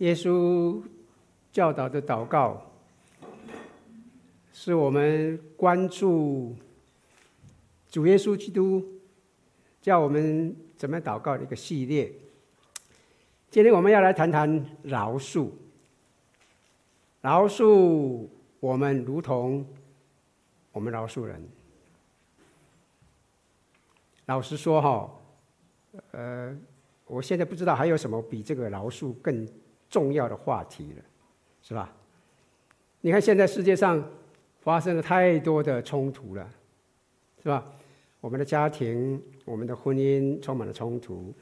耶稣教导的祷告，是我们关注主耶稣基督叫我们怎么祷告的一个系列。今天我们要来谈谈饶恕，饶恕我们如同我们饶恕人。老实说，哈，呃，我现在不知道还有什么比这个饶恕更重要的话题了，是吧？你看现在世界上发生了太多的冲突了，是吧？我们的家庭、我们的婚姻充满了冲突，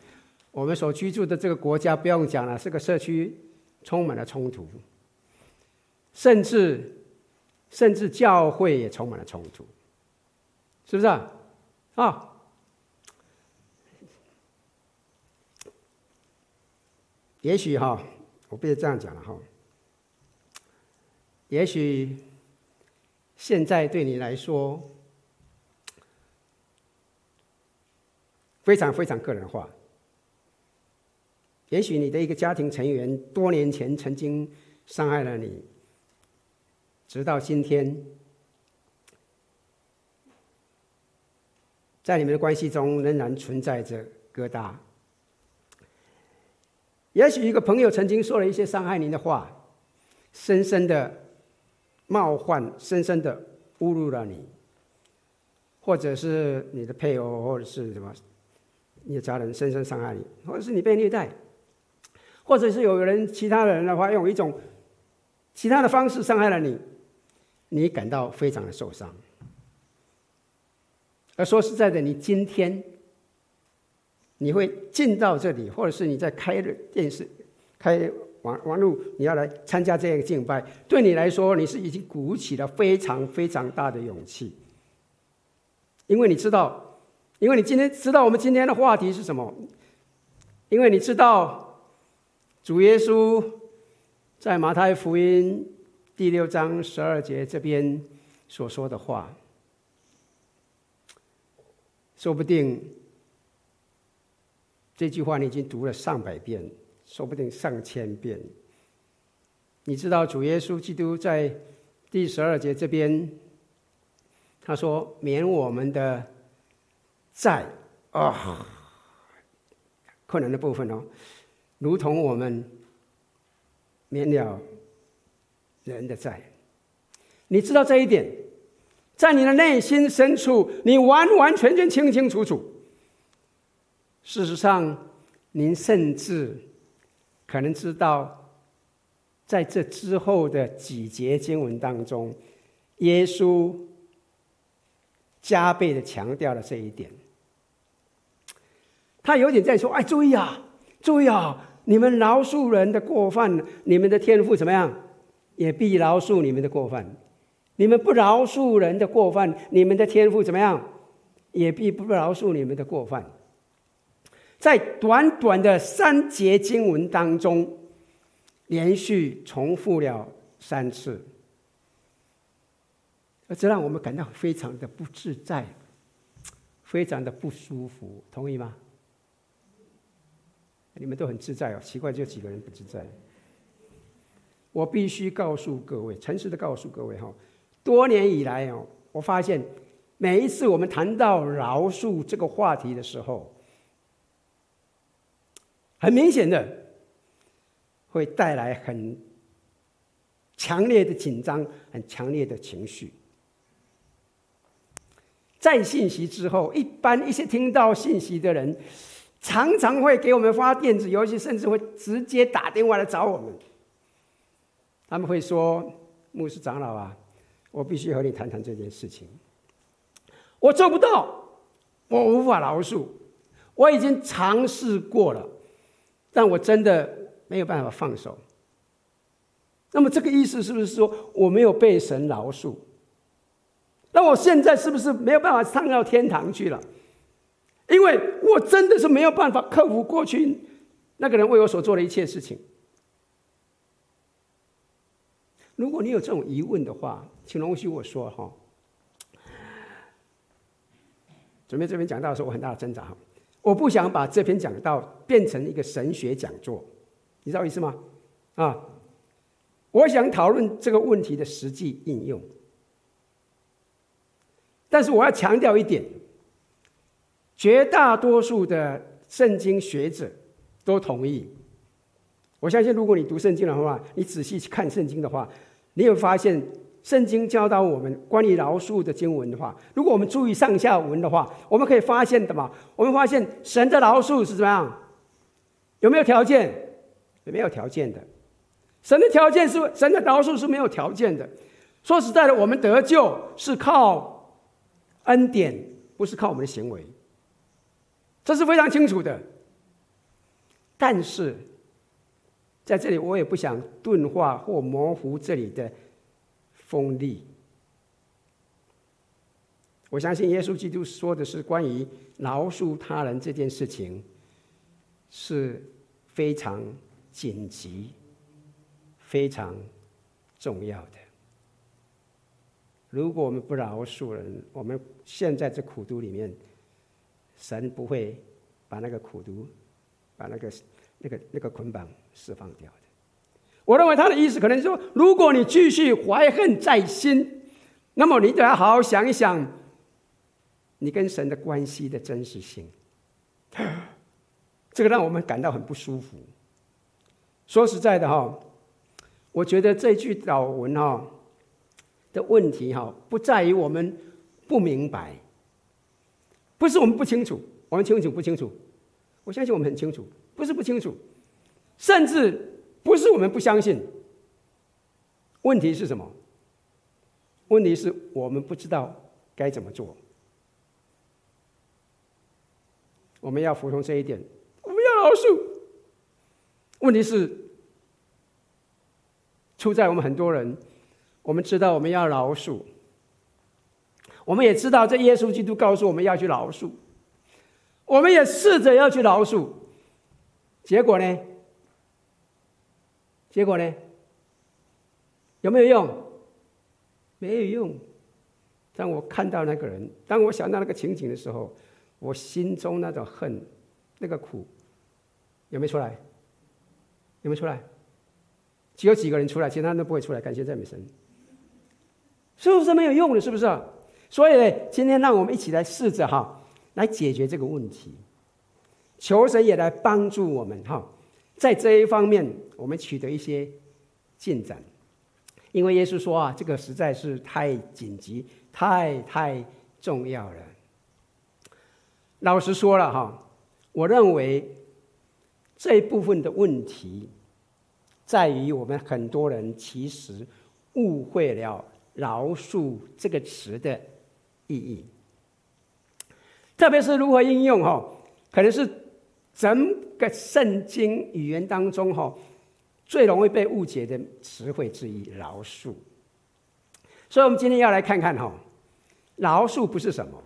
我们所居住的这个国家不用讲了，是个社区充满了冲突，甚至甚至教会也充满了冲突，是不是啊？啊？也许哈，我不是这样讲了哈。也许现在对你来说非常非常个人化。也许你的一个家庭成员多年前曾经伤害了你，直到今天，在你们的关系中仍然存在着疙瘩。也许一个朋友曾经说了一些伤害您的话，深深的冒犯，深深的侮辱了你，或者是你的配偶，或者是什么，你的家人深深伤害你，或者是你被虐待，或者是有人其他人的话用一种其他的方式伤害了你，你感到非常的受伤。而说实在的，你今天。你会进到这里，或者是你在开电视、开网网路，你要来参加这个敬拜，对你来说，你是已经鼓起了非常非常大的勇气，因为你知道，因为你今天知道我们今天的话题是什么，因为你知道主耶稣在马太福音第六章十二节这边所说的话，说不定。这句话你已经读了上百遍，说不定上千遍。你知道主耶稣基督在第十二节这边，他说：“免我们的债啊、哦，困难的部分哦，如同我们免了人的债。”你知道这一点，在你的内心深处，你完完全全清清楚楚。事实上，您甚至可能知道，在这之后的几节经文当中，耶稣加倍的强调了这一点。他有点在说：“哎，注意啊，注意啊！你们饶恕人的过犯，你们的天赋怎么样，也必饶恕你们的过犯；你们不饶恕人的过犯，你们的天赋怎么样，也必不饶恕你们的过犯。”在短短的三节经文当中，连续重复了三次，这让我们感到非常的不自在，非常的不舒服，同意吗？你们都很自在哦，奇怪，就几个人不自在。我必须告诉各位，诚实的告诉各位哈，多年以来哦，我发现每一次我们谈到饶恕这个话题的时候，很明显的，会带来很强烈的紧张，很强烈的情绪。在信息之后，一般一些听到信息的人，常常会给我们发电子邮件，甚至会直接打电话来找我们。他们会说：“牧师长老啊，我必须和你谈谈这件事情。我做不到，我无法饶恕，我已经尝试过了。”但我真的没有办法放手。那么这个意思是不是说我没有被神饶恕？那我现在是不是没有办法上到天堂去了？因为我真的是没有办法克服过去那个人为我所做的一切事情。如果你有这种疑问的话，请容许我说哈。准备这边讲到的时候，我很大的挣扎。我不想把这篇讲道变成一个神学讲座，你知道意思吗？啊，我想讨论这个问题的实际应用。但是我要强调一点，绝大多数的圣经学者都同意。我相信，如果你读圣经的话，你仔细去看圣经的话，你会发现，圣经教导我们关于饶恕的经文的话，如果我们注意上下文的话，我们可以发现的嘛，我们发现神的饶恕是怎么样？有没有条件？有没有条件的。神的条件是神的饶恕是没有条件的。说实在的，我们得救是靠恩典，不是靠我们的行为，这是非常清楚的。但是。在这里，我也不想钝化或模糊这里的锋利。我相信耶稣基督说的是关于饶恕他人这件事情是非常紧急、非常重要的。如果我们不饶恕人，我们现在这苦毒里面，神不会把那个苦毒，把那个。那个那个捆绑释放掉的，我认为他的意思可能说，如果你继续怀恨在心，那么你得要好好想一想，你跟神的关系的真实性。这个让我们感到很不舒服。说实在的哈，我觉得这句祷文哈的问题哈，不在于我们不明白，不是我们不清楚，我们清楚不清楚？我相信我们很清楚。不是不清楚，甚至不是我们不相信。问题是什么？问题是我们不知道该怎么做。我们要服从这一点，我们要饶恕。问题是出在我们很多人，我们知道我们要饶恕，我们也知道这耶稣基督告诉我们要去饶恕，我们也试着要去饶恕。结果呢？结果呢？有没有用？没有用。当我看到那个人，当我想到那个情景的时候，我心中那种恨、那个苦，有没有出来？有没有出来？只有几个人出来，其他人都不会出来。感谢赞美神。是不是没有用的？是不是？所以呢，今天让我们一起来试着哈，来解决这个问题。求神也来帮助我们哈，在这一方面我们取得一些进展，因为耶稣说啊，这个实在是太紧急、太太重要了。老实说了哈，我认为这一部分的问题在于我们很多人其实误会了“饶恕”这个词的意义，特别是如何应用哈，可能是。整个圣经语言当中，哈，最容易被误解的词汇之一，饶恕。所以，我们今天要来看看，哈，饶恕不是什么，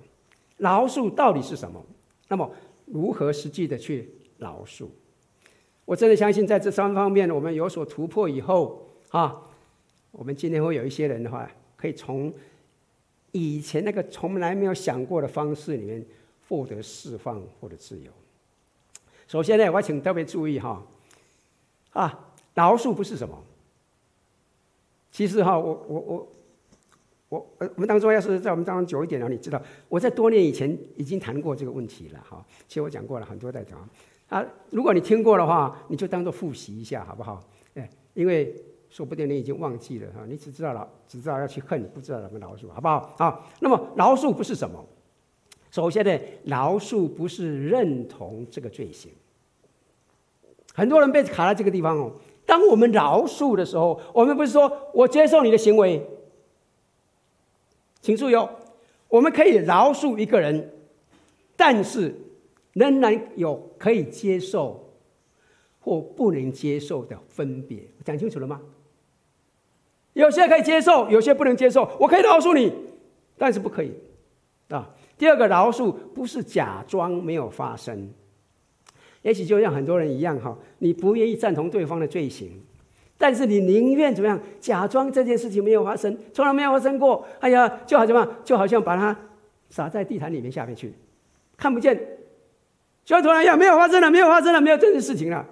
饶恕到底是什么？那么，如何实际的去饶恕？我真的相信，在这三方面我们有所突破以后，啊，我们今天会有一些人的话，可以从以前那个从来没有想过的方式里面获得释放或者自由。首先呢，我请特别注意哈，啊，饶恕不是什么。其实哈，我我我我呃，我们当中要是在我们当中久一点了，你知道我在多年以前已经谈过这个问题了哈。其实我讲过了很多在讲啊，如果你听过的话，你就当做复习一下好不好？哎，因为说不定你已经忘记了哈，你只知道了只知道要去恨，不知道怎么饶恕，好不好？好，那么饶恕不是什么？首先呢，饶恕不是认同这个罪行。很多人被卡在这个地方哦。当我们饶恕的时候，我们不是说我接受你的行为，请注意哦，我们可以饶恕一个人，但是仍然有可以接受或不能接受的分别。讲清楚了吗？有些可以接受，有些不能接受。我可以饶恕你，但是不可以啊。第二个饶恕不是假装没有发生，也许就像很多人一样哈，你不愿意赞同对方的罪行，但是你宁愿怎么样？假装这件事情没有发生，从来没有发生过。哎呀，就好像就好像把它撒在地毯里面下面去，看不见，就像突然一样，没有发生了，没有发生了，没有这件事情了。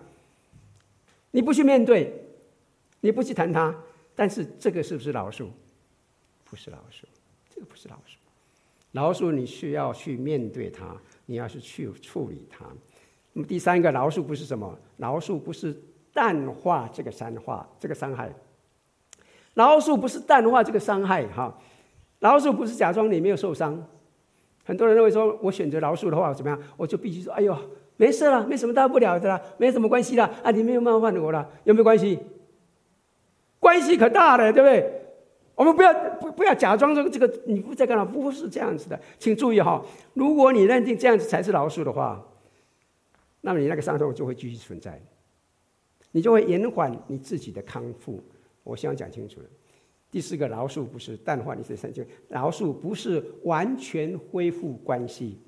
你不去面对，你不去谈它，但是这个是不是老鼠？不是老鼠，这个不是老鼠。老鼠你需要去面对它，你要是去处理它。那么第三个饶恕不是什么？饶恕不是淡化这个伤害，这个伤害。饶恕不是淡化这个伤害，哈。饶恕不是假装你没有受伤。很多人认为说，我选择饶恕的话怎么样？我就必须说，哎呦，没事了，没什么大不了的啦，没什么关系啦。啊，你没有冒犯我了，有没有关系？关系可大了，对不对？我们不要不不要假装这个这个你不在干嘛？不是这样子的，请注意哈。如果你认定这样子才是饶恕的话，那么你那个伤痛就会继续存在，你就会延缓你自己的康复。我希望讲清楚了。第四个饶恕不是淡化你的伤痛，饶恕不是完全恢复关系，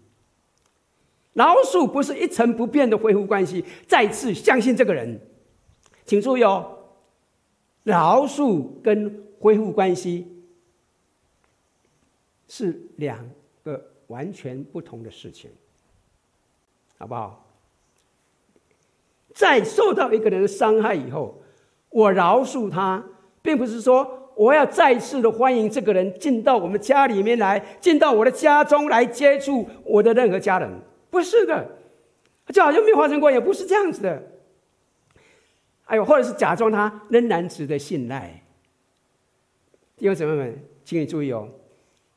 饶恕不是一成不变的恢复关系，再次相信这个人。请注意哦，饶恕跟恢复关系是两个完全不同的事情，好不好？在受到一个人的伤害以后，我饶恕他，并不是说我要再次的欢迎这个人进到我们家里面来，进到我的家中来接触我的任何家人，不是的，就好像没有发生过，也不是这样子的。还有，或者是假装他仍然值得信赖。弟兄姊妹们，请你注意哦，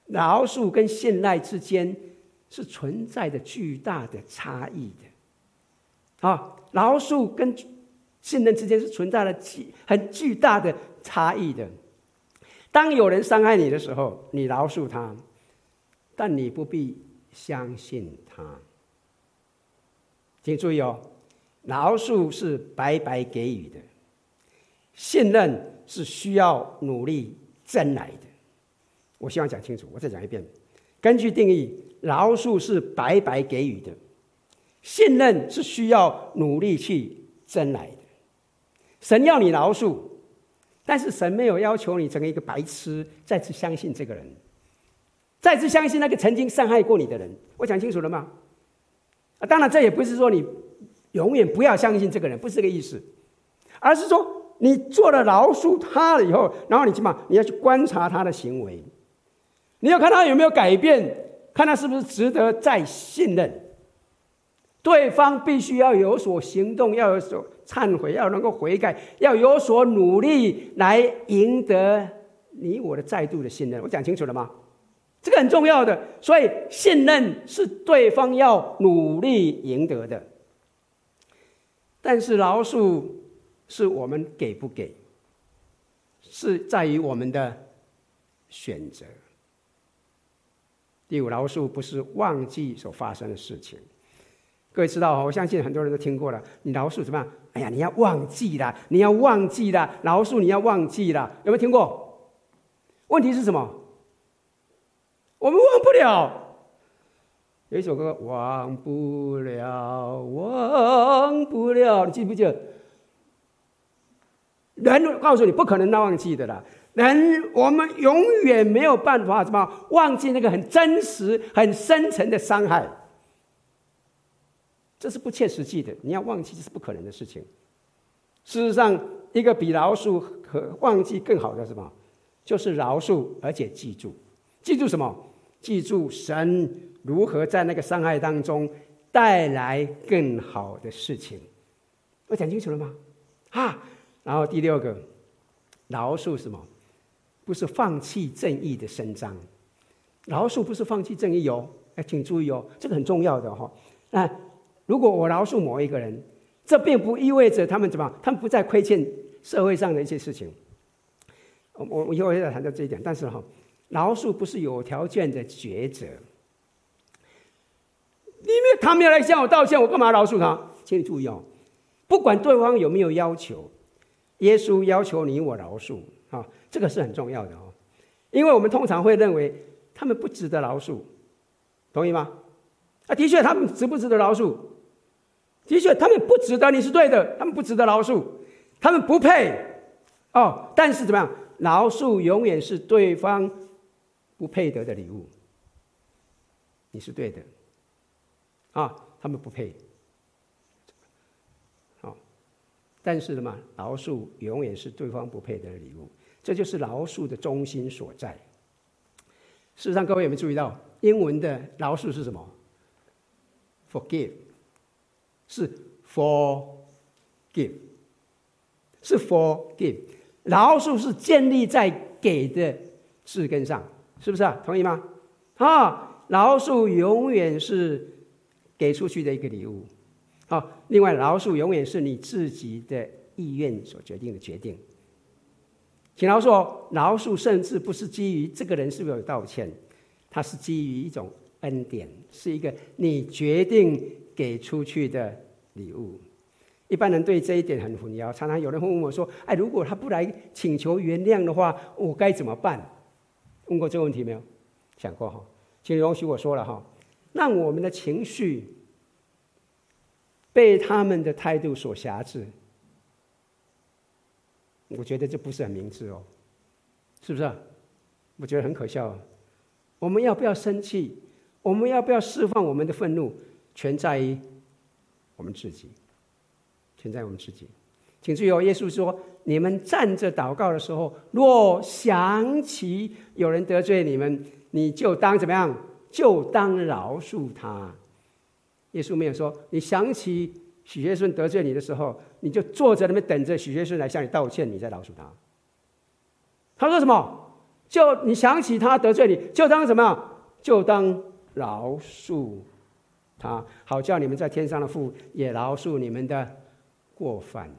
饶恕跟信赖之间是存在的巨大的差异的。啊，饶恕跟信任之间是存在了巨很巨大的差异的。当有人伤害你的时候，你饶恕他，但你不必相信他。请注意哦，饶恕是白白给予的，信任是需要努力争来的。我希望讲清楚，我再讲一遍。根据定义，饶恕是白白给予的。信任是需要努力去争来的。神要你饶恕，但是神没有要求你成为一个白痴，再次相信这个人，再次相信那个曾经伤害过你的人。我讲清楚了吗？啊，当然这也不是说你永远不要相信这个人，不是这个意思，而是说你做了饶恕他了以后，然后你起码你要去观察他的行为，你要看他有没有改变，看他是不是值得再信任。对方必须要有所行动，要有所忏悔，要能够悔改，要有所努力来赢得你我的再度的信任。我讲清楚了吗？这个很重要的，所以信任是对方要努力赢得的。但是饶恕是我们给不给，是在于我们的选择。第五，饶恕不是忘记所发生的事情。各位知道，我相信很多人都听过了。你饶恕怎么样？哎呀，你要忘记了，你要忘记了，饶恕你要忘记了，有没有听过？问题是什么？我们忘不了。有一首歌，忘不了，忘不了，你记不记得？人告诉你不可能忘记的啦。人，我们永远没有办法什么忘记那个很真实、很深层的伤害。这是不切实际的，你要忘记这是不可能的事情。事实上，一个比饶恕和忘记更好的什么？就是饶恕，而且记住，记住什么？记住神如何在那个伤害当中带来更好的事情。我讲清楚了吗？啊，然后第六个，饶恕什么？不是放弃正义的伸张。饶恕不是放弃正义哦，哎，请注意哦，这个很重要的哈、哦。那。如果我饶恕某一个人，这并不意味着他们怎么，他们不再亏欠社会上的一些事情。我我以后再谈到这一点。但是哈，饶恕不是有条件的抉择。因为他没有来向我道歉，我干嘛饶恕他？请你注意哦，不管对方有没有要求，耶稣要求你我饶恕啊，这个是很重要的哦。因为我们通常会认为他们不值得饶恕，同意吗？啊，的确，他们值不值得饶恕？的确，他们不值得，你是对的，他们不值得饶恕，他们不配。哦，但是怎么样？饶恕永远是对方不配得的礼物。你是对的。啊，他们不配。好，但是嘛，饶恕永远是对方不配得的礼物，这就是饶恕的中心所在。事实上，各位有没有注意到，英文的饶恕是什么？Forgive，是 forgive，是 forgive。饶恕是建立在给的字根上，是不是啊？同意吗？啊，饶恕永远是给出去的一个礼物。好，另外，饶恕永远是你自己的意愿所决定的决定。请饶恕，饶恕甚至不是基于这个人是不是有道歉，它是基于一种恩典，是一个你决定给出去的礼物。一般人对这一点很混淆，常常有人会问我说：“哎，如果他不来请求原谅的话，我该怎么办？”问过这个问题没有？想过哈？请容许我说了哈，让我们的情绪被他们的态度所挟制，我觉得这不是很明智哦，是不是？我觉得很可笑。我们要不要生气？我们要不要释放我们的愤怒？全在于我们自己。全在我们自己，请注意哦。耶稣说：“你们站着祷告的时候，若想起有人得罪你们，你就当怎么样？就当饶恕他。”耶稣没有说：“你想起许学顺得罪你的时候，你就坐在那边等着许学顺来向你道歉，你再饶恕他。”他说什么？就你想起他得罪你，就当怎么样？就当饶恕啊，好叫你们在天上的父也饶恕你们的。过犯，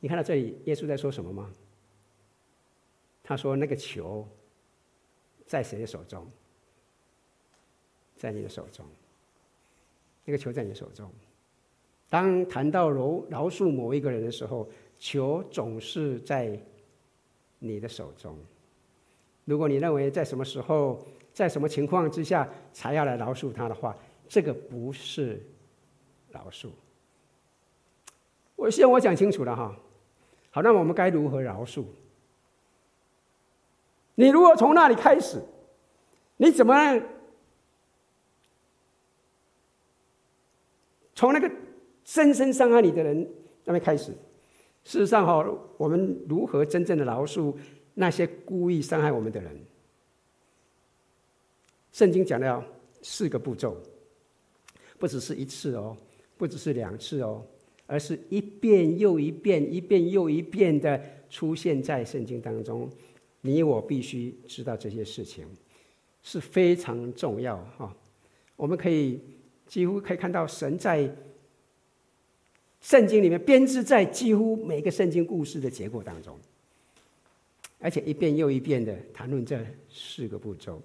你看到这里，耶稣在说什么吗？他说：“那个球在谁的手中？在你的手中。那个球在你手中。当谈到饶饶恕某一个人的时候，球总是在你的手中。如果你认为在什么时候、在什么情况之下才要来饶恕他的话，这个不是饶恕。”我先我讲清楚了哈，好，那我们该如何饶恕？你如果从那里开始，你怎么样从那个深深伤害你的人那边开始？事实上哈，我们如何真正的饶恕那些故意伤害我们的人？圣经讲了四个步骤，不只是一次哦，不只是两次哦。而是一遍又一遍，一遍又一遍的出现在圣经当中。你我必须知道这些事情是非常重要哈。我们可以几乎可以看到神在圣经里面编织在几乎每个圣经故事的结构当中，而且一遍又一遍的谈论这四个步骤。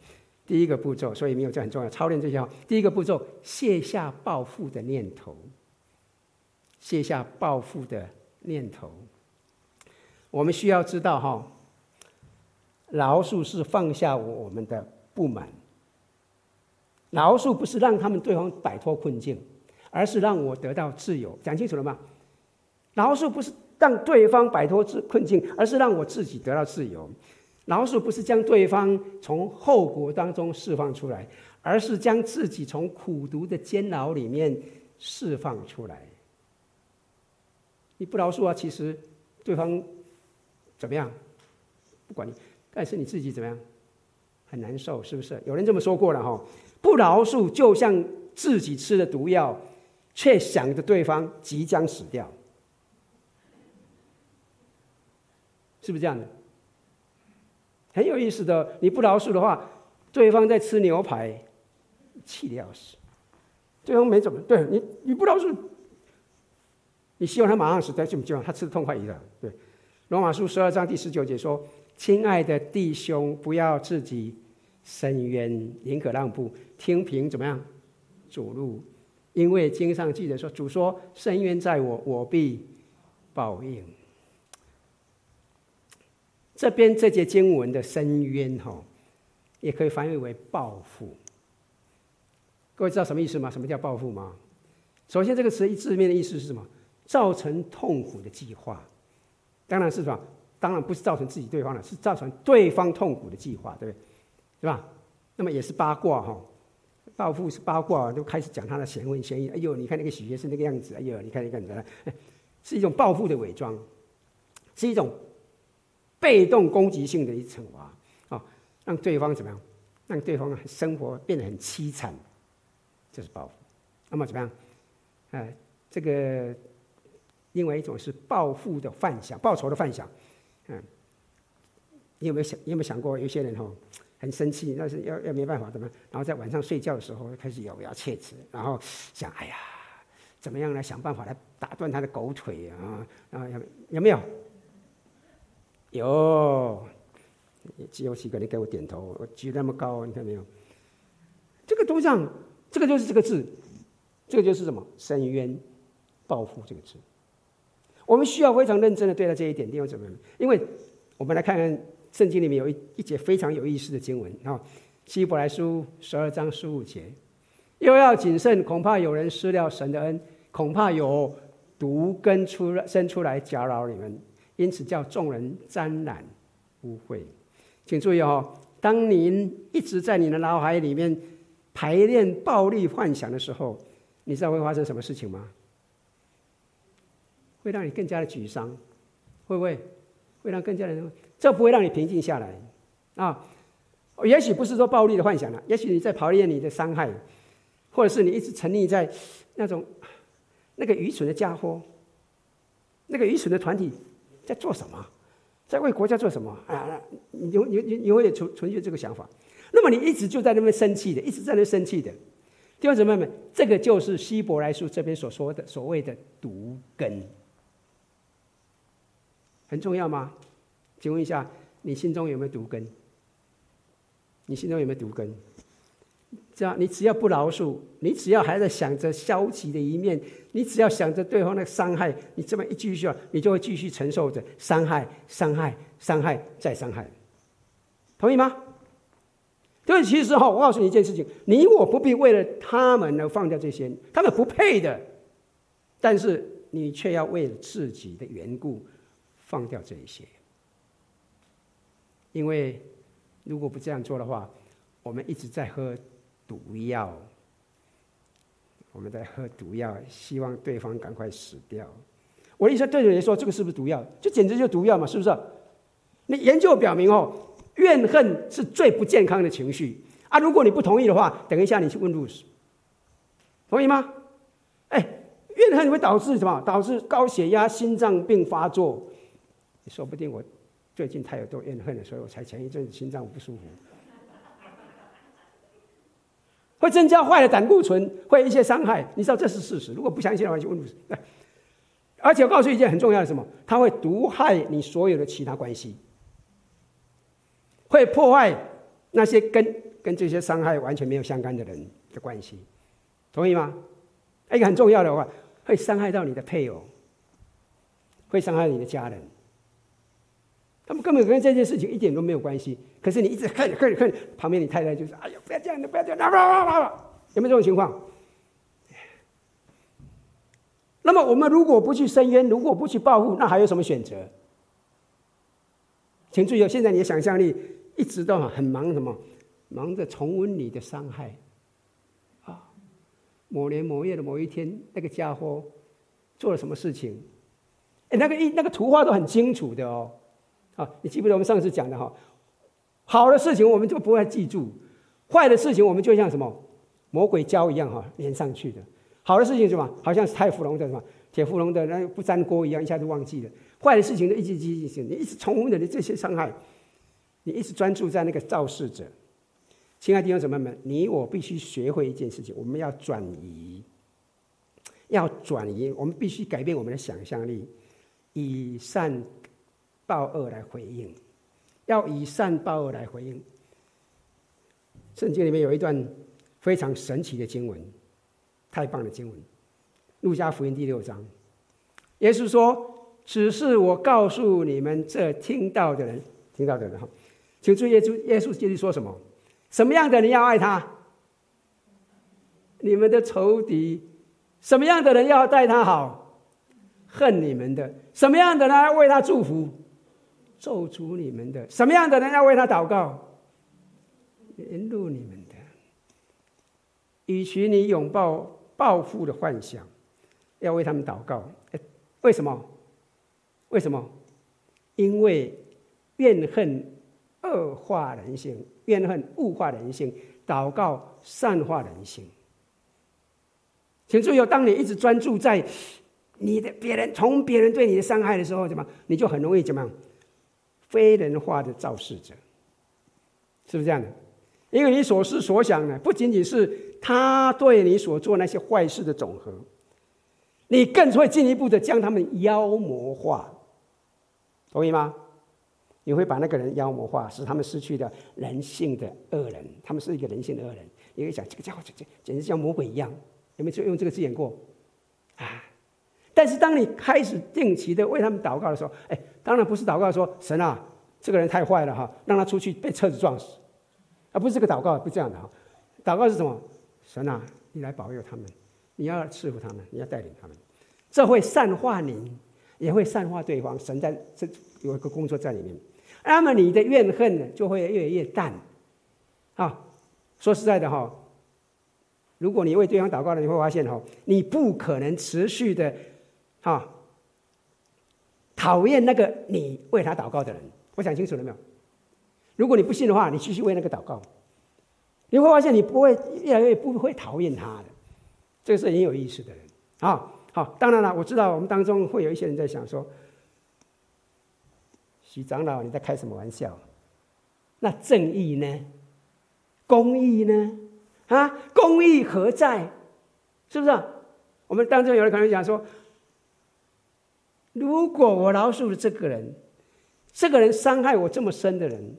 第一个步骤，所以没有这很重要，操练这些。第一个步骤，卸下报复的念头。卸下报复的念头。我们需要知道，哈，饶恕是放下我们的不满。饶恕不是让他们对方摆脱困境，而是让我得到自由。讲清楚了吗？饶恕不是让对方摆脱困困境，而是让我自己得到自由。饶恕不是将对方从后果当中释放出来，而是将自己从苦毒的监牢里面释放出来。你不饶恕啊，其实对方怎么样？不管你，但是你自己怎么样？很难受，是不是？有人这么说过了哈，不饶恕就像自己吃了毒药，却想着对方即将死掉，是不是这样的？很有意思的，你不饶恕的话，对方在吃牛排，气得要死，对方没怎么对你，你不饶恕。你希望他马上死，但是不希望他吃的痛快一点。对，罗马书十二章第十九节说：“亲爱的弟兄，不要自己伸冤，宁可让步，听凭怎么样？主路，因为经上记着说，主说：伸冤在我，我必报应。”这边这节经文的深渊哈，也可以翻译为报复。各位知道什么意思吗？什么叫报复吗？首先，这个词一字面的意思是什么？造成痛苦的计划，当然是什么？当然不是造成自己对方的，是造成对方痛苦的计划，对不对？是吧？那么也是八卦哈，报复是八卦，都开始讲他的闲文闲语。哎呦，你看那个许学是那个样子，哎呦，你看你看怎么？是一种报复的伪装，是一种被动攻击性的一惩罚，啊，让对方怎么样？让对方生活变得很凄惨，这是报复。那么怎么样？呃，这个另外一种是报复的幻想，报仇的幻想。嗯，你有没有想？你有没有想过，有些人哈很生气，但是要要没办法怎么？然后在晚上睡觉的时候开始咬牙切齿，然后想：哎呀，怎么样来想办法来打断他的狗腿啊？然后有有没有？有。只有几个人给我点头，我举那么高，你看没有？这个图像，这个就是这个字，这个就是什么？深渊、报复这个字。我们需要非常认真的对待这一点，弟兄姊妹们，因为我们来看看圣经里面有一一节非常有意思的经文啊，希伯来书十二章十五节，又要谨慎，恐怕有人失了神的恩，恐怕有毒根出生出来搅扰你们，因此叫众人沾染污秽。请注意哦，当您一直在你的脑海里面排练暴力幻想的时候，你知道会发生什么事情吗？会让你更加的沮丧，会不会？会让更加的，这不会让你平静下来啊。也许不是说暴力的幻想了，也许你在排练你的伤害，或者是你一直沉溺在那种那个愚蠢的家伙，那个愚蠢的团体在做什么？在为国家做什么啊？你你你你会存存续这个想法，那么你一直就在那边生气的，一直在那边生气的，弟兄姊妹们，这个就是希伯来书这边所说的所谓的毒根，很重要吗？请问一下，你心中有没有毒根？你心中有没有毒根？这样，你只要不饶恕，你只要还在想着消极的一面，你只要想着对方的伤害，你这么一继续，你就会继续承受着伤害、伤害、伤害再伤害。同意吗？对，其实哈，我告诉你一件事情：你我不必为了他们而放掉这些，他们不配的，但是你却要为了自己的缘故放掉这一些，因为如果不这样做的话，我们一直在喝。毒药，我们在喝毒药，希望对方赶快死掉。我的意思，对人说，这个是不是毒药？这简直就是毒药嘛，是不是？你研究表明哦，怨恨是最不健康的情绪啊！如果你不同意的话，等一下你去问路士，同意吗？哎，怨恨会导致什么？导致高血压、心脏病发作。说不定我最近太有多怨恨了，所以我才前一阵子心脏不舒服。会增加坏的胆固醇，会一些伤害，你知道这是事实。如果不相信的话，就问。而且我告诉一件很重要的什么？它会毒害你所有的其他关系，会破坏那些跟跟这些伤害完全没有相干的人的关系，同意吗？一个很重要的话，会伤害到你的配偶，会伤害你的家人。他们根本跟这件事情一点都没有关系，可是你一直恨恨恨，旁边你太太就说：“哎呀，不要这样，不要这样！”有没有这种情况？那么我们如果不去伸冤，如果不去报复，那还有什么选择？请注意哦，现在你的想象力一直都很忙，什么？忙着重温你的伤害啊！某年某月的某一天，那个家伙做了什么事情？哎，那个一那个图画都很清楚的哦。啊，你记不记得我们上次讲的哈？好的事情我们就不会记住，坏的事情我们就像什么魔鬼胶一样哈，粘上去的。好的事情是什么？好像是太芙蓉的什么铁芙蓉的那不粘锅一样，一下就忘记了。坏的事情都一直记记记，你一直重复的你这些伤害，你一直专注在那个肇事者。亲爱的弟兄姊妹们，你我必须学会一件事情，我们要转移，要转移，我们必须改变我们的想象力，以善。报恶来回应，要以善报恶来回应。圣经里面有一段非常神奇的经文，太棒的经文，《路加福音》第六章，耶稣说：“只是我告诉你们这听到的人，听到的人哈，请注意耶稣耶稣接着说什么？什么样的人要爱他？你们的仇敌。什么样的人要待他好？恨你们的。什么样的人要为他祝福？”咒诅你们的，什么样的人要为他祷告？怜悯你们的，与其你拥抱报复的幻想，要为他们祷告。为什么？为什么？因为怨恨恶化人性，怨恨物化人性，祷告善化人性。请注意哦，当你一直专注在你的别人从别人对你的伤害的时候，怎么你就很容易怎么样？非人化的肇事者，是不是这样的？因为你所思所想呢，不仅仅是他对你所做那些坏事的总和，你更会进一步的将他们妖魔化，同意吗？你会把那个人妖魔化，使他们失去了人性的恶人，他们是一个人性的恶人。你会想，这个家伙简直简直像魔鬼一样，有没有用这个字眼过？啊！但是当你开始定期的为他们祷告的时候，哎，当然不是祷告说神啊，这个人太坏了哈，让他出去被车子撞死。而不是这个祷告，不是这样的哈。祷告是什么？神啊，你来保佑他们，你要赐福他们，你要带领他们，这会善化你，也会善化对方。神在这有一个工作在里面，那么你的怨恨呢，就会越来越淡。啊，说实在的哈，如果你为对方祷告了，你会发现哈，你不可能持续的哈讨厌那个你为他祷告的人。我讲清楚了没有？如果你不信的话，你继续为那个祷告，你会发现你不会越来越不会讨厌他的，这个是很有意思的人啊。好，当然了，我知道我们当中会有一些人在想说，徐长老你在开什么玩笑？那正义呢？公义呢？啊，公义何在？是不是？我们当中有人可能讲说，如果我饶恕了这个人，这个人伤害我这么深的人。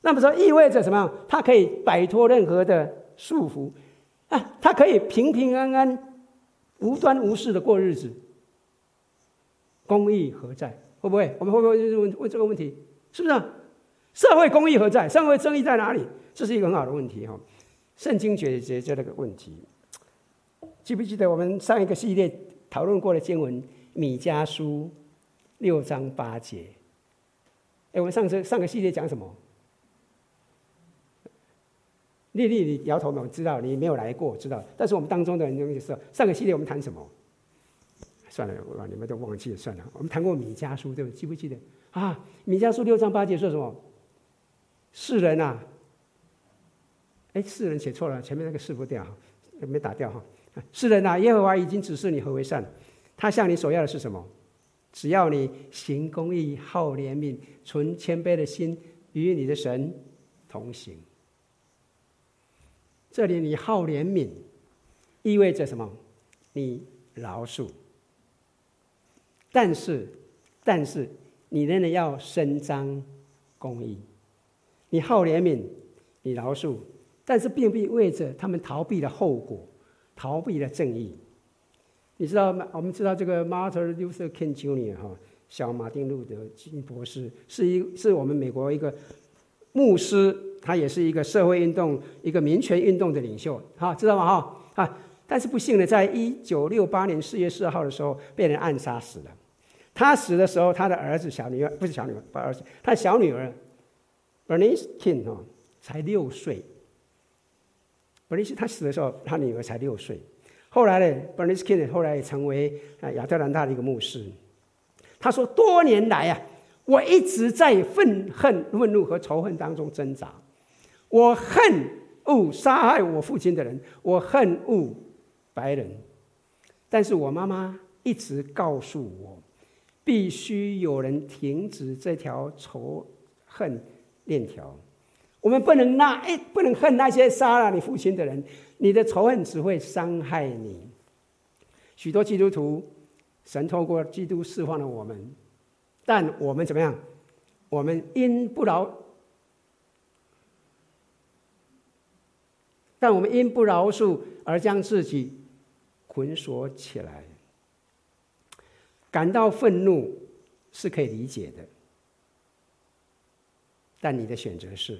那么说意味着什么？他可以摆脱任何的束缚，啊，他可以平平安安、无端无事的过日子。公义何在？会不会？我们会不会问问这个问题？是不是？社会公义何在？社会正义在哪里？这是一个很好的问题哈。圣经解决这个问题。记不记得我们上一个系列讨论过的经文《米迦书》六章八节？哎，我们上次上个系列讲什么？丽丽，你摇头没有？知道你没有来过，知道。但是我们当中的人就是上个系列我们谈什么？算了，我你们都忘记了，算了。我们谈过米迦书，对不对？记不记得啊？米迦书六章八节说什么？世人啊，哎，世人写错了，前面那个字不掉，没打掉哈。世人啊，耶和华已经指示你何为善，他向你所要的是什么？只要你行公义、好怜悯、存谦卑的心，与你的神同行。这里你好怜悯，意味着什么？你饶恕。但是，但是你仍然要伸张公义。你好怜悯，你饶恕，但是并不意味着他们逃避了后果，逃避了正义。你知道吗？我们知道这个 Martin Luther King Jr. 哈，小马丁路德金博士，是一是我们美国一个牧师。他也是一个社会运动、一个民权运动的领袖，哈，知道吗？哈啊！但是不幸的，在一九六八年四月四号的时候，被人暗杀死了。他死的时候，他的儿子、小女儿不是小女儿，不是儿子，他的小女儿 Bernice King 哈，才六岁。Bernice 他死的时候，他女儿才六岁。后来呢，Bernice King 后来也成为啊亚特兰大的一个牧师。他说，多年来啊，我一直在愤恨、愤怒和仇恨当中挣扎。我恨恶杀害我父亲的人，我恨恶白人，但是我妈妈一直告诉我，必须有人停止这条仇恨链条。我们不能那哎，不能恨那些杀了你父亲的人，你的仇恨只会伤害你。许多基督徒，神透过基督释放了我们，但我们怎么样？我们因不饶。但我们因不饶恕而将自己捆锁起来，感到愤怒是可以理解的。但你的选择是：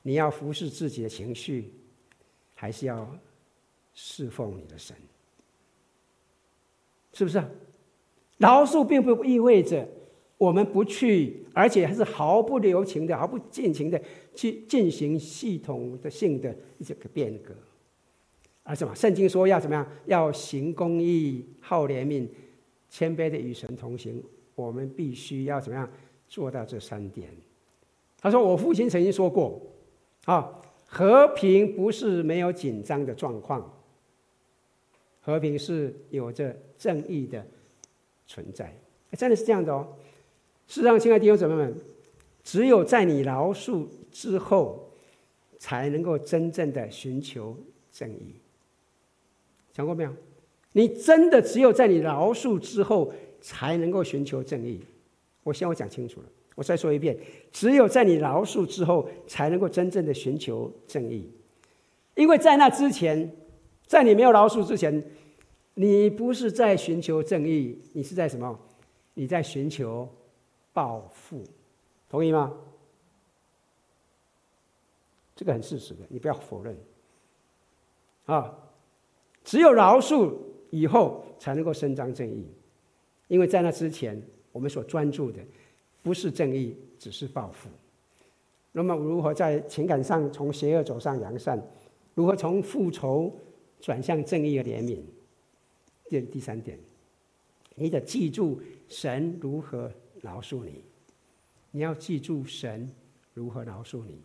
你要服侍自己的情绪，还是要侍奉你的神？是不是啊？饶恕并不意味着。我们不去，而且还是毫不留情的、毫不尽情的去进行系统的性的这个变革，而什么？圣经说要怎么样？要行公义、好怜悯、谦卑的与神同行，我们必须要怎么样做到这三点？他说：“我父亲曾经说过，啊，和平不是没有紧张的状况，和平是有着正义的存在。真的是这样的哦。事实上，亲爱的弟兄姊妹们，只有在你饶恕之后，才能够真正的寻求正义。想过没有？你真的只有在你饶恕之后，才能够寻求正义。我希望我讲清楚了。”我再说一遍，只有在你饶恕之后，才能够真正的寻求正义。因为在那之前，在你没有饶恕之前，你不是在寻求正义，你是在什么？你在寻求报复，同意吗？这个很事实的，你不要否认。啊，只有饶恕以后，才能够伸张正义。因为在那之前，我们所专注的。不是正义，只是报复。那么，如何在情感上从邪恶走上良善？如何从复仇转向正义和怜悯？这第三点，你得记住神如何饶恕你。你要记住神如何饶恕你。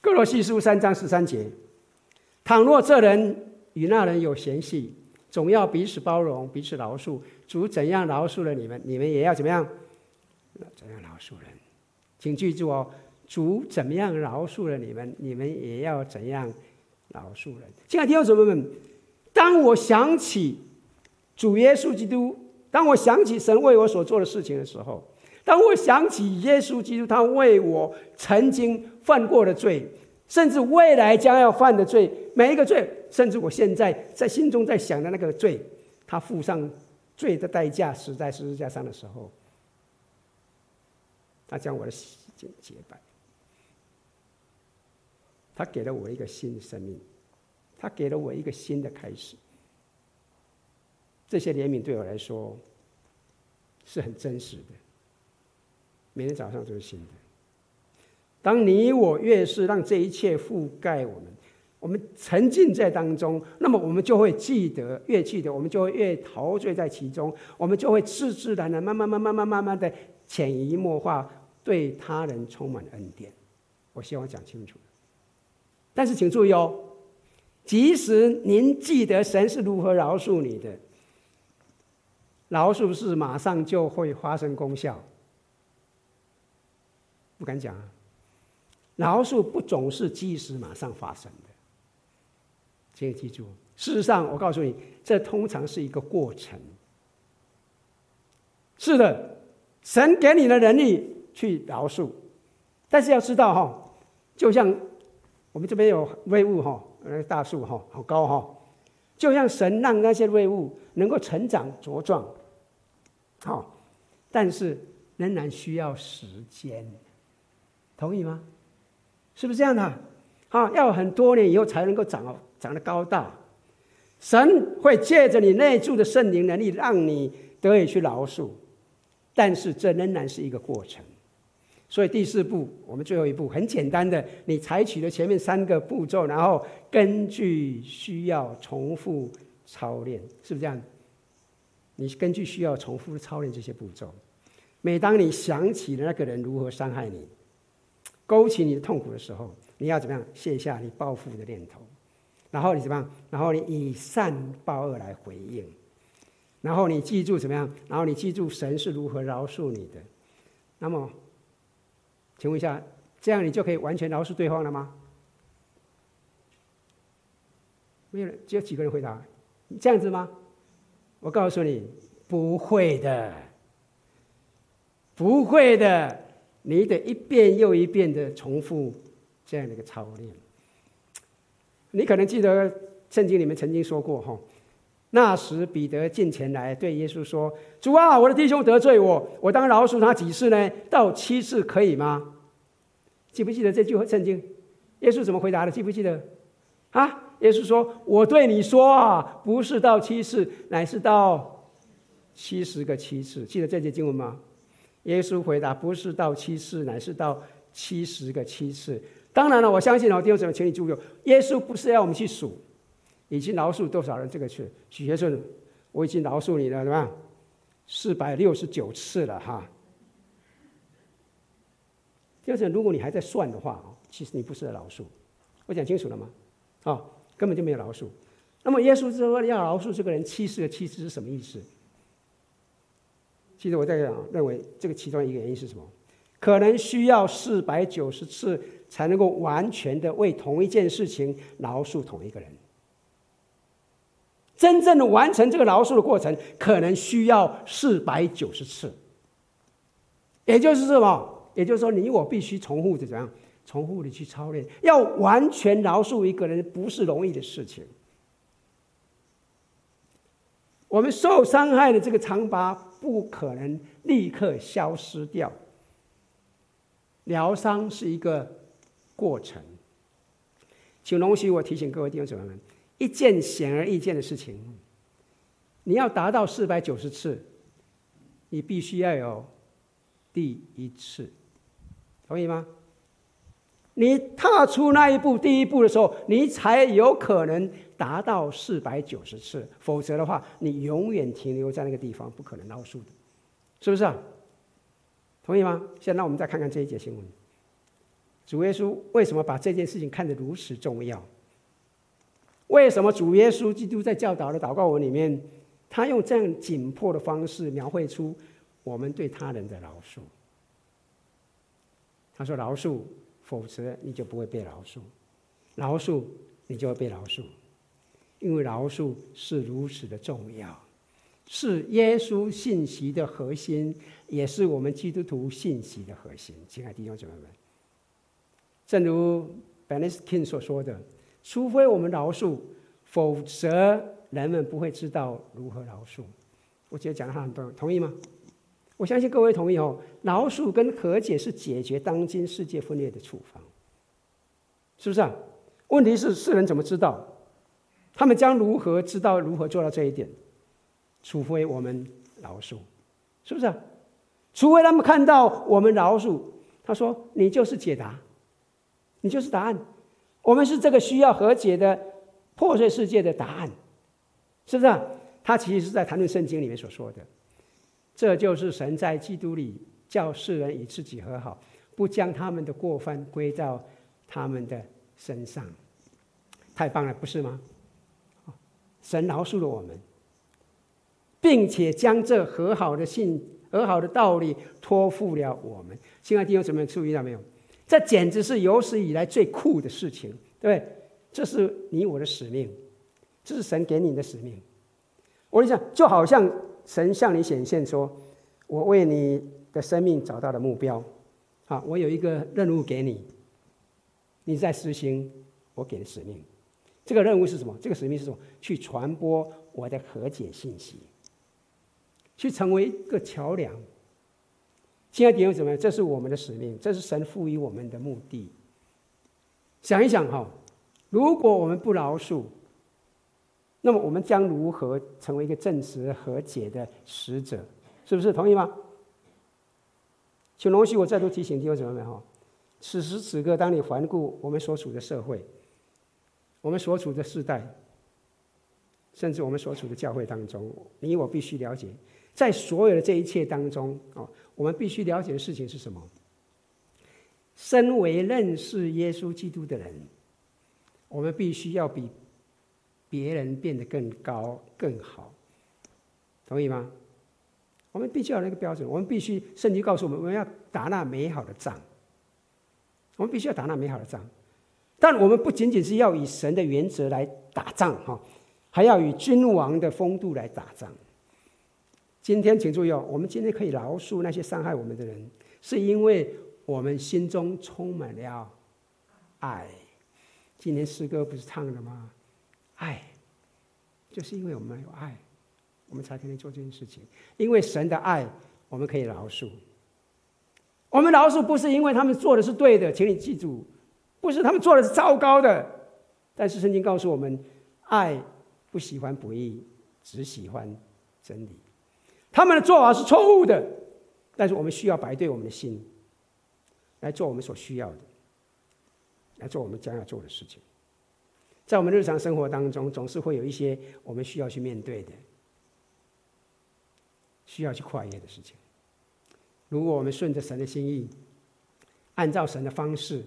各罗西书三章十三节：倘若这人与那人有嫌隙，总要彼此包容，彼此饶恕。主怎样饶恕了你们，你们也要怎么样？怎样饶恕人？请记住哦，主怎么样饶恕了你们，你们也要怎样饶恕人。亲爱的弟兄姊妹们，当我想起主耶稣基督，当我想起神为我所做的事情的时候，当我想起耶稣基督他为我曾经犯过的罪，甚至未来将要犯的罪，每一个罪，甚至我现在在心中在想的那个罪，他付上罪的代价，死在十字架上的时候。他将我的洗净洁白，他给了我一个新的生命，他给了我一个新的开始。这些怜悯对我来说是很真实的，每天早上都是新的。当你我越是让这一切覆盖我们，我们沉浸在当中，那么我们就会记得，越记得，我们就会越陶醉在其中，我们就会自自然然、慢慢、慢慢、慢慢、慢慢的潜移默化。对他人充满恩典，我希望讲清楚。但是请注意哦，即使您记得神是如何饶恕你的，饶恕是马上就会发生功效，不敢讲啊。饶恕不总是即时马上发生的，请你记住。事实上，我告诉你，这通常是一个过程。是的，神给你的能力。去饶恕，但是要知道哈，就像我们这边有废物哈，那个大树哈，好高哈，就像神让那些废物能够成长茁壮，好，但是仍然需要时间，同意吗？是不是这样的？好，要很多年以后才能够长哦长得高大。神会借着你内住的圣灵能力，让你得以去饶恕，但是这仍然是一个过程。所以第四步，我们最后一步很简单的，你采取了前面三个步骤，然后根据需要重复操练，是不是这样？你根据需要重复操练这些步骤。每当你想起了那个人如何伤害你，勾起你的痛苦的时候，你要怎么样卸下你报复的念头？然后你怎么样？然后你以善报恶来回应。然后你记住怎么样？然后你记住神是如何饶恕你的。那么。请问一下，这样你就可以完全饶恕对方了吗？没有人，只有几个人回答，这样子吗？我告诉你，不会的，不会的，你得一遍又一遍的重复这样的一个操练。你可能记得圣经里面曾经说过哈，那时彼得进前来对耶稣说：“主啊，我的弟兄得罪我，我当饶恕他几次呢？到七次可以吗？”记不记得这句圣经？耶稣怎么回答的？记不记得？啊，耶稣说：“我对你说啊，不是到七次，乃是到七十个七次。”记得这节经文吗？耶稣回答：“不是到七次，乃是到七十个七次。”当然了，我相信哦，弟兄姊妹，请你注意，耶稣不是要我们去数已经饶恕多少人，这个是许学顺，我已经饶恕你了，对吧？四百六十九次了哈。就是，如果你还在算的话，其实你不是在饶恕。我讲清楚了吗？啊，根本就没有饶恕。那么耶稣说要饶恕这个人七十个七次是什么意思？其实我在想，认为这个其中一个原因是什么？可能需要四百九十次才能够完全的为同一件事情饶恕同一个人。真正的完成这个饶恕的过程，可能需要四百九十次。也就是什么？也就是说，你我必须重复的怎样？重复的去操练，要完全饶恕一个人，不是容易的事情。我们受伤害的这个长疤不可能立刻消失掉，疗伤是一个过程。请容许我提醒各位弟兄姊妹们，一件显而易见的事情，你要达到四百九十次，你必须要有第一次，同意吗？你踏出那一步，第一步的时候，你才有可能达到四百九十次。否则的话，你永远停留在那个地方，不可能饶恕的，是不是啊？同意吗？现在我们再看看这一节新闻。主耶稣为什么把这件事情看得如此重要？为什么主耶稣基督在教导的祷告文里面，他用这样紧迫的方式描绘出我们对他人的饶恕？他说：“饶恕。”否则你就不会被饶恕，饶恕你就会被饶恕，因为饶恕是如此的重要，是耶稣信息的核心，也是我们基督徒信息的核心。亲爱的弟兄姊妹们，正如 Beniskin 所说的，除非我们饶恕，否则人们不会知道如何饶恕。我觉得讲的很多，同意吗？我相信各位同意哦，饶恕跟和解是解决当今世界分裂的处方，是不是啊？问题是世人怎么知道？他们将如何知道如何做到这一点？除非我们饶恕，是不是啊？除非他们看到我们饶恕，他说：“你就是解答，你就是答案。我们是这个需要和解的破碎世界的答案，是不是啊？”他其实是在谈论圣经里面所说的。这就是神在基督里叫世人与自己和好，不将他们的过犯归到他们的身上。太棒了，不是吗？神饶恕了我们，并且将这和好的信、和好的道理托付了我们。亲爱的弟兄姊妹，注意到没有？这简直是有史以来最酷的事情，对不对？这是你我的使命，这是神给你的使命。我跟你讲，就好像。神向你显现说：“我为你的生命找到了目标，啊，我有一个任务给你，你在实行我给的使命。这个任务是什么？这个使命是什么？去传播我的和解信息，去成为一个桥梁。亲爱的弟兄姊妹，这是我们的使命，这是神赋予我们的目的。想一想哈，如果我们不饶恕。”那么我们将如何成为一个证实和解的使者？是不是同意吗？请容许我再度提醒弟兄姊妹们哈，此时此刻，当你环顾我们所处的社会，我们所处的世代，甚至我们所处的教会当中，你我必须了解，在所有的这一切当中啊，我们必须了解的事情是什么？身为认识耶稣基督的人，我们必须要比。别人变得更高更好，同意吗？我们必须要那个标准，我们必须圣经告诉我们，我们要打那美好的仗。我们必须要打那美好的仗，但我们不仅仅是要以神的原则来打仗哈，还要以君王的风度来打仗。今天请注意哦，我们今天可以饶恕那些伤害我们的人，是因为我们心中充满了爱。今天诗歌不是唱了吗？爱，就是因为我们有爱，我们才可以做这件事情。因为神的爱，我们可以饶恕。我们饶恕不是因为他们做的是对的，请你记住，不是他们做的是糟糕的。但是圣经告诉我们，爱不喜欢不义，只喜欢真理。他们的做法是错误的，但是我们需要摆对我们的心，来做我们所需要的，来做我们将要做的事情。在我们日常生活当中，总是会有一些我们需要去面对的。需要去跨越的事情。如果我们顺着神的心意，按照神的方式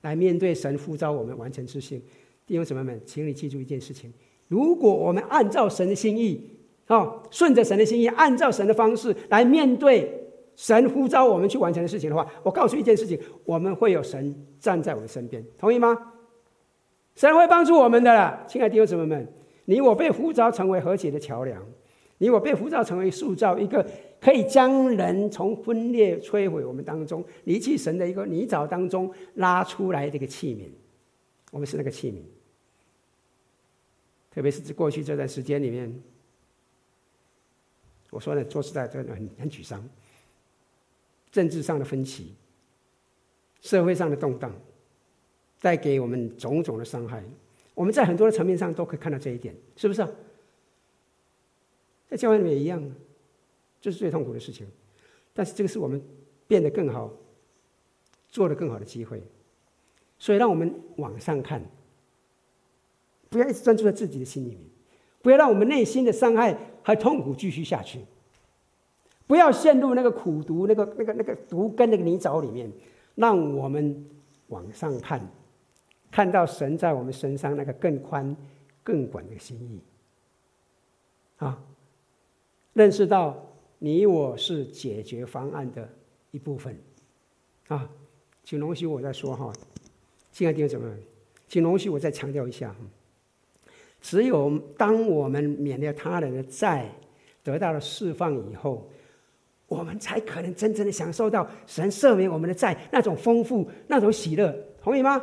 来面对神呼召我们完成之事，弟兄姊妹们，请你记住一件事情：如果我们按照神的心意，哦，顺着神的心意，按照神的方式来面对神呼召我们去完成的事情的话，我告诉一件事情，我们会有神站在我们身边，同意吗？神会帮助我们的啦，亲爱的弟兄姊妹们，你我被呼召成为和解的桥梁。你我被呼召成为塑造一个可以将人从分裂摧毁我们当中离弃神的一个泥沼当中拉出来的一个器皿，我们是那个器皿。特别是过去这段时间里面，我说呢，说实在，真的很很沮丧。政治上的分歧，社会上的动荡，带给我们种种的伤害。我们在很多的层面上都可以看到这一点，是不是？在教会里面也一样，这是最痛苦的事情。但是这个是我们变得更好、做得更好的机会。所以，让我们往上看，不要一直专注在自己的心里面，不要让我们内心的伤害和痛苦继续下去，不要陷入那个苦毒、那个、那个、那个毒根那个泥沼里面。让我们往上看，看到神在我们身上那个更宽、更广的心意。啊！认识到你我是解决方案的一部分，啊，请容许我再说哈，亲爱的弟兄姊妹，请容许我再强调一下，只有当我们免了他人的债，得到了释放以后，我们才可能真正的享受到神赦免我们的债那种丰富、那种喜乐，同意吗？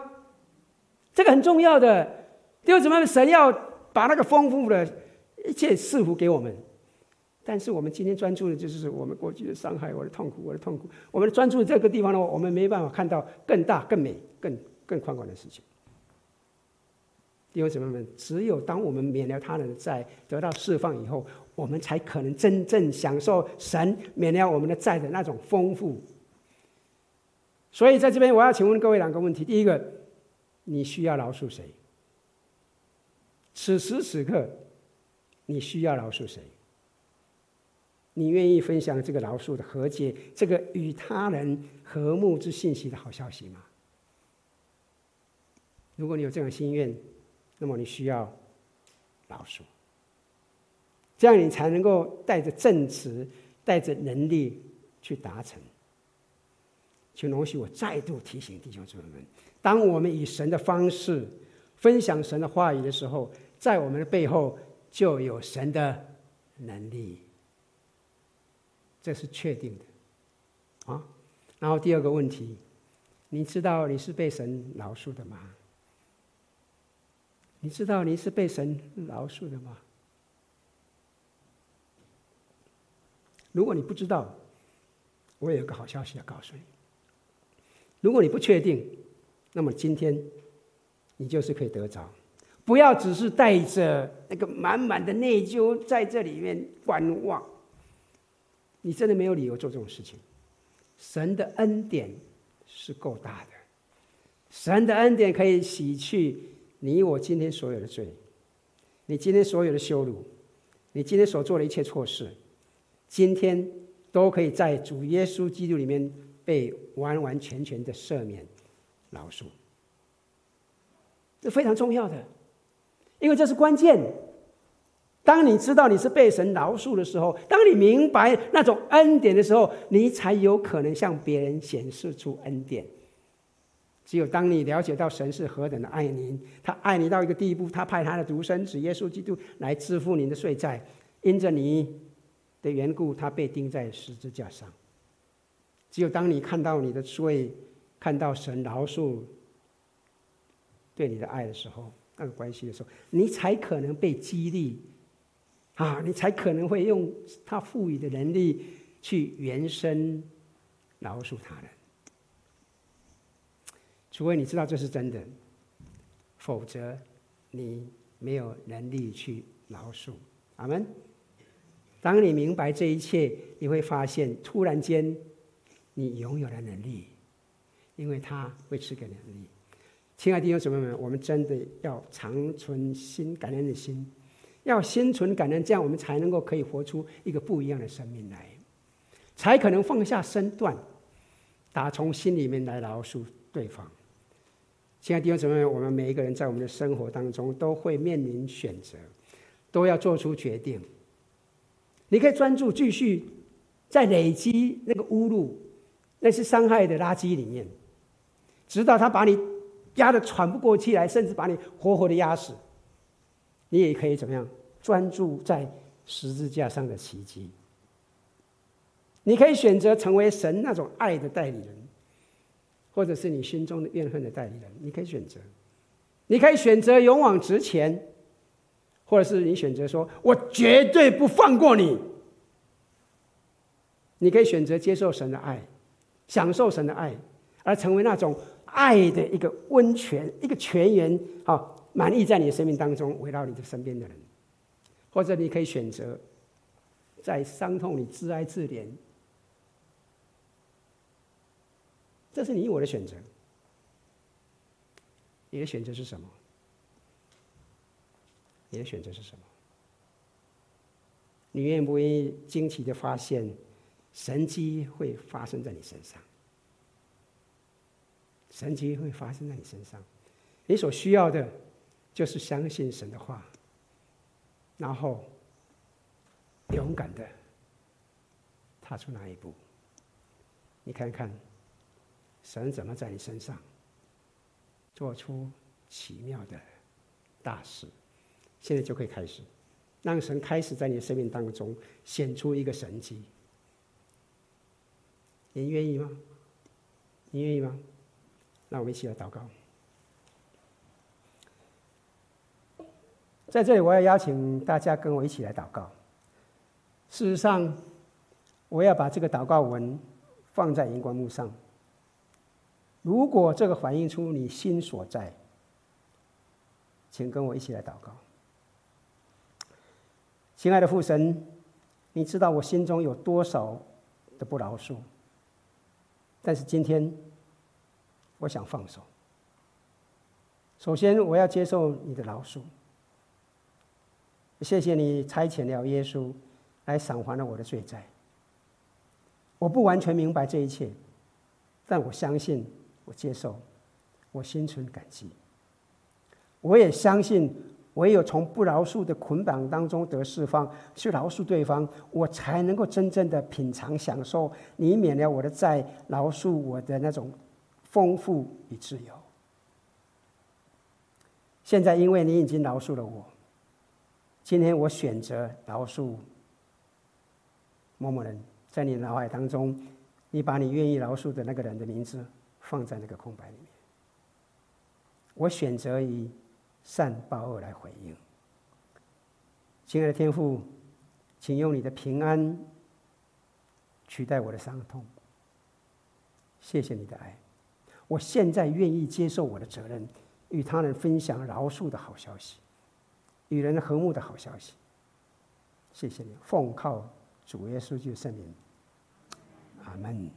这个很重要的，弟兄姊妹，神要把那个丰富的一切赐福给我们。但是我们今天专注的就是我们过去的伤害，我的痛苦，我的痛苦。我们专注这个地方的话，我们没办法看到更大、更美、更更宽广的事情。弟兄姊妹们，只有当我们免了他人的债，得到释放以后，我们才可能真正享受神免了我们的债的那种丰富。所以在这边，我要请问各位两个问题：第一个，你需要饶恕谁？此时此刻，你需要饶恕谁？你愿意分享这个饶恕的和解，这个与他人和睦之信息的好消息吗？如果你有这样心愿，那么你需要饶恕，这样你才能够带着正直、带着能力去达成。请容许我再度提醒弟兄姊妹们：当我们以神的方式分享神的话语的时候，在我们的背后就有神的能力。这是确定的，啊。然后第二个问题，你知道你是被神饶恕的吗？你知道你是被神饶恕的吗？如果你不知道，我也有个好消息要告诉你。如果你不确定，那么今天你就是可以得着。不要只是带着那个满满的内疚在这里面观望。你真的没有理由做这种事情。神的恩典是够大的，神的恩典可以洗去你我今天所有的罪，你今天所有的羞辱，你今天所做的一切错事，今天都可以在主耶稣基督里面被完完全全的赦免、饶恕。这非常重要的，因为这是关键。当你知道你是被神饶恕的时候，当你明白那种恩典的时候，你才有可能向别人显示出恩典。只有当你了解到神是何等的爱您，他爱你到一个地步，他派他的独生子耶稣基督来支付您的税债，因着你的缘故，他被钉在十字架上。只有当你看到你的罪，看到神饶恕对你的爱的时候，那个关系的时候，你才可能被激励。啊，你才可能会用他赋予的能力去延伸饶恕他人，除非你知道这是真的，否则你没有能力去饶恕。阿门。当你明白这一切，你会发现，突然间你拥有了能力，因为他会赐给能力。亲爱的弟兄姊妹们，我们真的要常存心感恩的心。要心存感恩，这样我们才能够可以活出一个不一样的生命来，才可能放下身段，打从心里面来饶恕对方。亲爱的弟兄姊妹，我们每一个人在我们的生活当中都会面临选择，都要做出决定。你可以专注继续在累积那个污秽，那些伤害的垃圾里面，直到他把你压得喘不过气来，甚至把你活活的压死。你也可以怎么样？专注在十字架上的奇迹。你可以选择成为神那种爱的代理人，或者是你心中的怨恨的代理人。你可以选择，你可以选择勇往直前，或者是你选择说：“我绝对不放过你。”你可以选择接受神的爱，享受神的爱，而成为那种爱的一个温泉、一个泉源。好。满意在你的生命当中围绕你的身边的人，或者你可以选择在伤痛里自哀自怜，这是你我的选择。你的选择是什么？你的选择是什么？你愿不愿意惊奇的发现神迹会发生在你身上？神迹会发生在你身上，你所需要的。就是相信神的话，然后勇敢的踏出那一步。你看看，神怎么在你身上做出奇妙的大事？现在就可以开始，让神开始在你的生命当中显出一个神迹。你愿意吗？你愿意吗？那我们一起来祷告。在这里，我要邀请大家跟我一起来祷告。事实上，我要把这个祷告文放在荧光幕上。如果这个反映出你心所在，请跟我一起来祷告。亲爱的父神，你知道我心中有多少的不饶恕，但是今天，我想放手。首先，我要接受你的饶恕。谢谢你差遣了耶稣来偿还了我的罪债。我不完全明白这一切，但我相信，我接受，我心存感激。我也相信，唯有从不饶恕的捆绑当中得释放，去饶恕对方，我才能够真正的品尝、享受你免了我的债、饶恕我的那种丰富与自由。现在，因为你已经饶恕了我。今天我选择饶恕某某人，在你脑海当中，你把你愿意饶恕的那个人的名字放在那个空白里面。我选择以善报恶来回应。亲爱的天父，请用你的平安取代我的伤痛。谢谢你的爱，我现在愿意接受我的责任，与他人分享饶恕的好消息。与人和睦的好消息，谢谢你，奉靠主耶稣基督圣名，阿门。